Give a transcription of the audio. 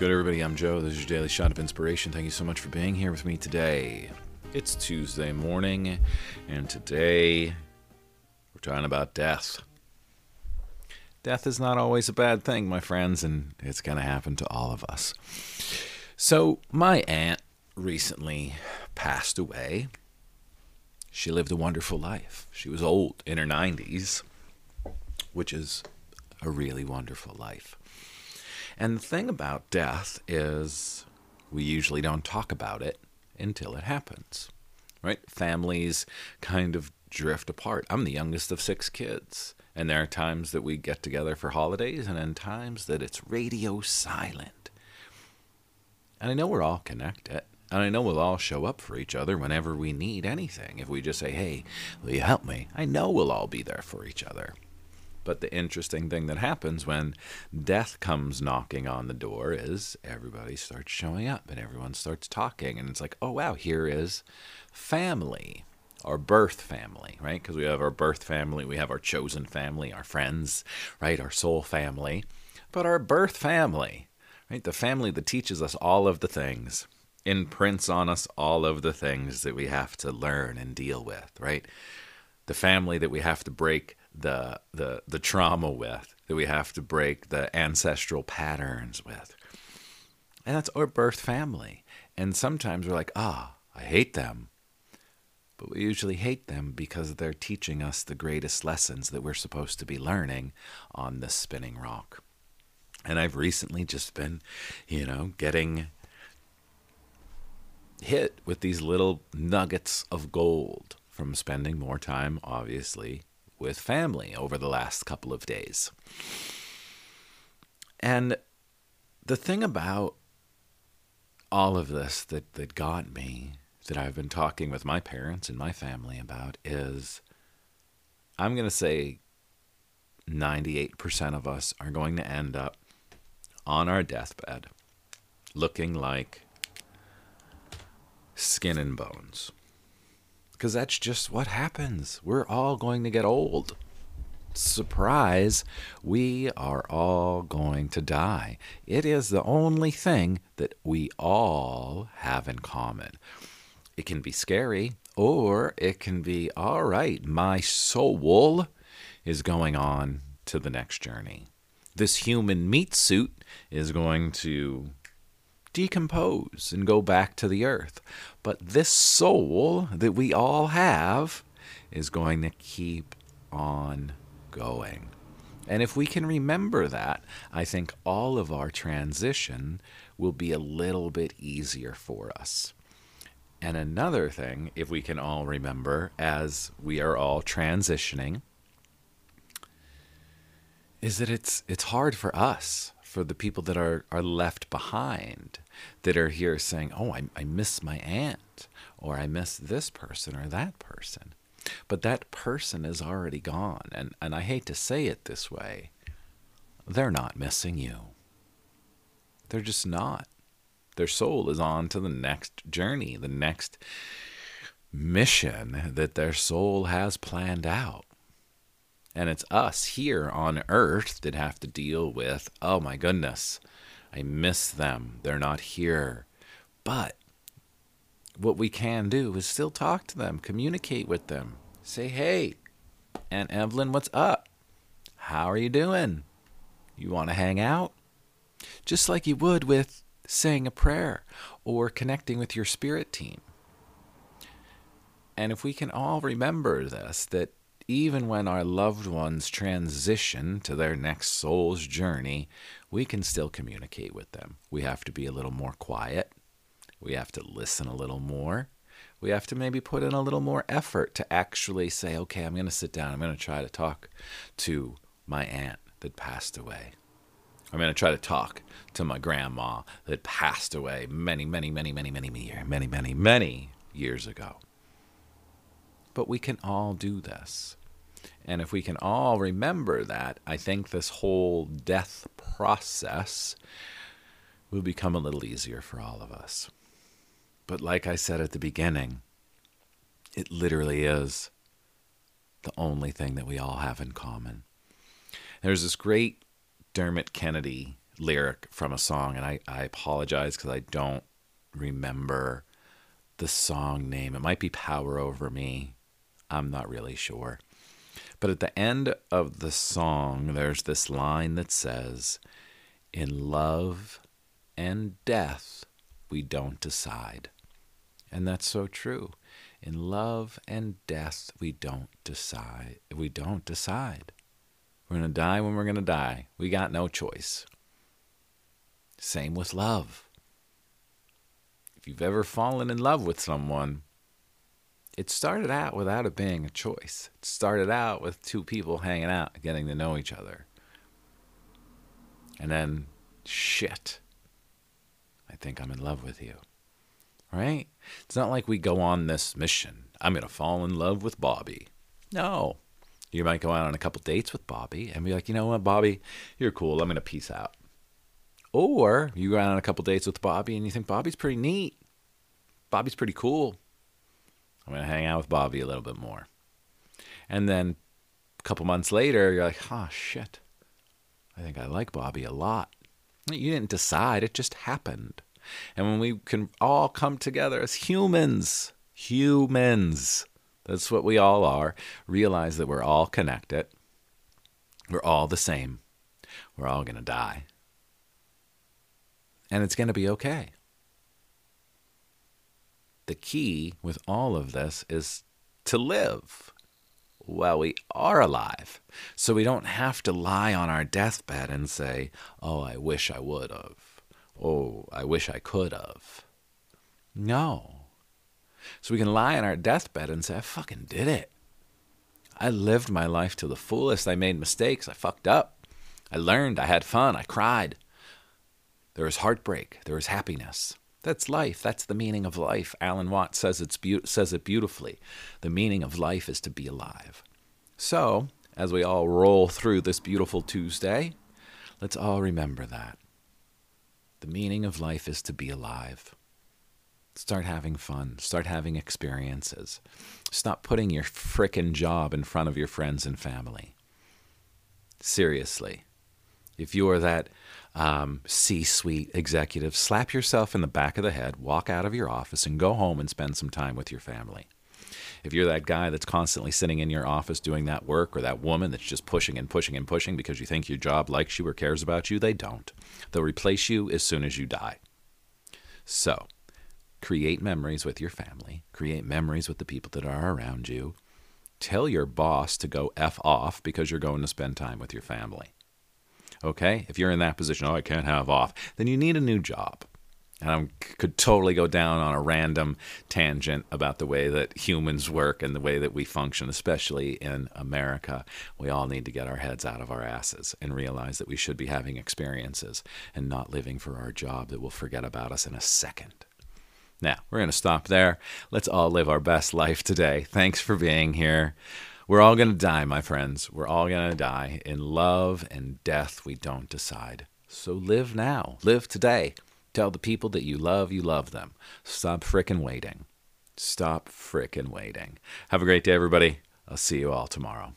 good, everybody? I'm Joe. This is your daily shot of inspiration. Thank you so much for being here with me today. It's Tuesday morning, and today we're talking about death. Death is not always a bad thing, my friends, and it's going to happen to all of us. So, my aunt recently passed away. She lived a wonderful life. She was old, in her 90s, which is a really wonderful life. And the thing about death is we usually don't talk about it until it happens, right? Families kind of drift apart. I'm the youngest of six kids, and there are times that we get together for holidays, and then times that it's radio silent. And I know we're all connected. And I know we'll all show up for each other whenever we need anything. If we just say, hey, will you help me? I know we'll all be there for each other. But the interesting thing that happens when death comes knocking on the door is everybody starts showing up and everyone starts talking. And it's like, oh, wow, here is family, our birth family, right? Because we have our birth family, we have our chosen family, our friends, right? Our soul family. But our birth family, right? The family that teaches us all of the things, imprints on us all of the things that we have to learn and deal with, right? The family that we have to break the the the trauma with, that we have to break the ancestral patterns with. And that's our birth family. And sometimes we're like, ah, oh, I hate them. But we usually hate them because they're teaching us the greatest lessons that we're supposed to be learning on this spinning rock. And I've recently just been, you know, getting hit with these little nuggets of gold from spending more time, obviously, with family over the last couple of days. And the thing about all of this that, that got me, that I've been talking with my parents and my family about, is I'm going to say 98% of us are going to end up on our deathbed looking like skin and bones because that's just what happens. We're all going to get old. Surprise, we are all going to die. It is the only thing that we all have in common. It can be scary, or it can be, all right, my soul is going on to the next journey. This human meat suit is going to decompose and go back to the earth. But this soul that we all have is going to keep on going. And if we can remember that, I think all of our transition will be a little bit easier for us. And another thing, if we can all remember as we are all transitioning, is that it's it's hard for us for the people that are, are left behind that are here saying, Oh, I, I miss my aunt, or I miss this person or that person. But that person is already gone. And, and I hate to say it this way, they're not missing you. They're just not. Their soul is on to the next journey, the next mission that their soul has planned out. And it's us here on earth that have to deal with, oh my goodness, I miss them. They're not here. But what we can do is still talk to them, communicate with them. Say, hey, Aunt Evelyn, what's up? How are you doing? You want to hang out? Just like you would with saying a prayer or connecting with your spirit team. And if we can all remember this, that even when our loved ones transition to their next soul's journey, we can still communicate with them. We have to be a little more quiet. We have to listen a little more. We have to maybe put in a little more effort to actually say, okay, I'm going to sit down. I'm going to try to talk to my aunt that passed away. I'm going to try to talk to my grandma that passed away many, many, many, many, many, many, many, many, many years ago. But we can all do this. And if we can all remember that, I think this whole death process will become a little easier for all of us. But like I said at the beginning, it literally is the only thing that we all have in common. There's this great Dermot Kennedy lyric from a song, and I, I apologize because I don't remember the song name. It might be Power Over Me. I'm not really sure. But at the end of the song, there's this line that says, In love and death, we don't decide. And that's so true. In love and death, we don't decide. We don't decide. We're going to die when we're going to die. We got no choice. Same with love. If you've ever fallen in love with someone, it started out without it being a choice. It started out with two people hanging out, getting to know each other. And then, shit, I think I'm in love with you. Right? It's not like we go on this mission. I'm going to fall in love with Bobby. No. You might go out on a couple dates with Bobby and be like, you know what, Bobby, you're cool. I'm going to peace out. Or you go out on a couple dates with Bobby and you think Bobby's pretty neat. Bobby's pretty cool. I'm going to hang out with Bobby a little bit more. And then a couple months later, you're like, oh, shit. I think I like Bobby a lot. You didn't decide, it just happened. And when we can all come together as humans, humans, that's what we all are, realize that we're all connected, we're all the same, we're all going to die and it's going to be okay. The key with all of this is to live while we are alive. So we don't have to lie on our deathbed and say, Oh, I wish I would have. Oh, I wish I could have. No. So we can lie on our deathbed and say, I fucking did it. I lived my life to the fullest. I made mistakes. I fucked up. I learned. I had fun. I cried. There is heartbreak. There is happiness. That's life. That's the meaning of life. Alan Watts says, it's be- says it beautifully. The meaning of life is to be alive. So, as we all roll through this beautiful Tuesday, let's all remember that. The meaning of life is to be alive. Start having fun. Start having experiences. Stop putting your frickin' job in front of your friends and family. Seriously. If you are that um, C suite executive, slap yourself in the back of the head, walk out of your office, and go home and spend some time with your family. If you're that guy that's constantly sitting in your office doing that work, or that woman that's just pushing and pushing and pushing because you think your job likes you or cares about you, they don't. They'll replace you as soon as you die. So, create memories with your family, create memories with the people that are around you. Tell your boss to go F off because you're going to spend time with your family. Okay? If you're in that position, oh, I can't have off, then you need a new job. And I could totally go down on a random tangent about the way that humans work and the way that we function, especially in America. We all need to get our heads out of our asses and realize that we should be having experiences and not living for our job that will forget about us in a second. Now, we're going to stop there. Let's all live our best life today. Thanks for being here. We're all going to die, my friends. We're all going to die. In love and death, we don't decide. So live now. Live today. Tell the people that you love, you love them. Stop frickin' waiting. Stop frickin' waiting. Have a great day, everybody. I'll see you all tomorrow.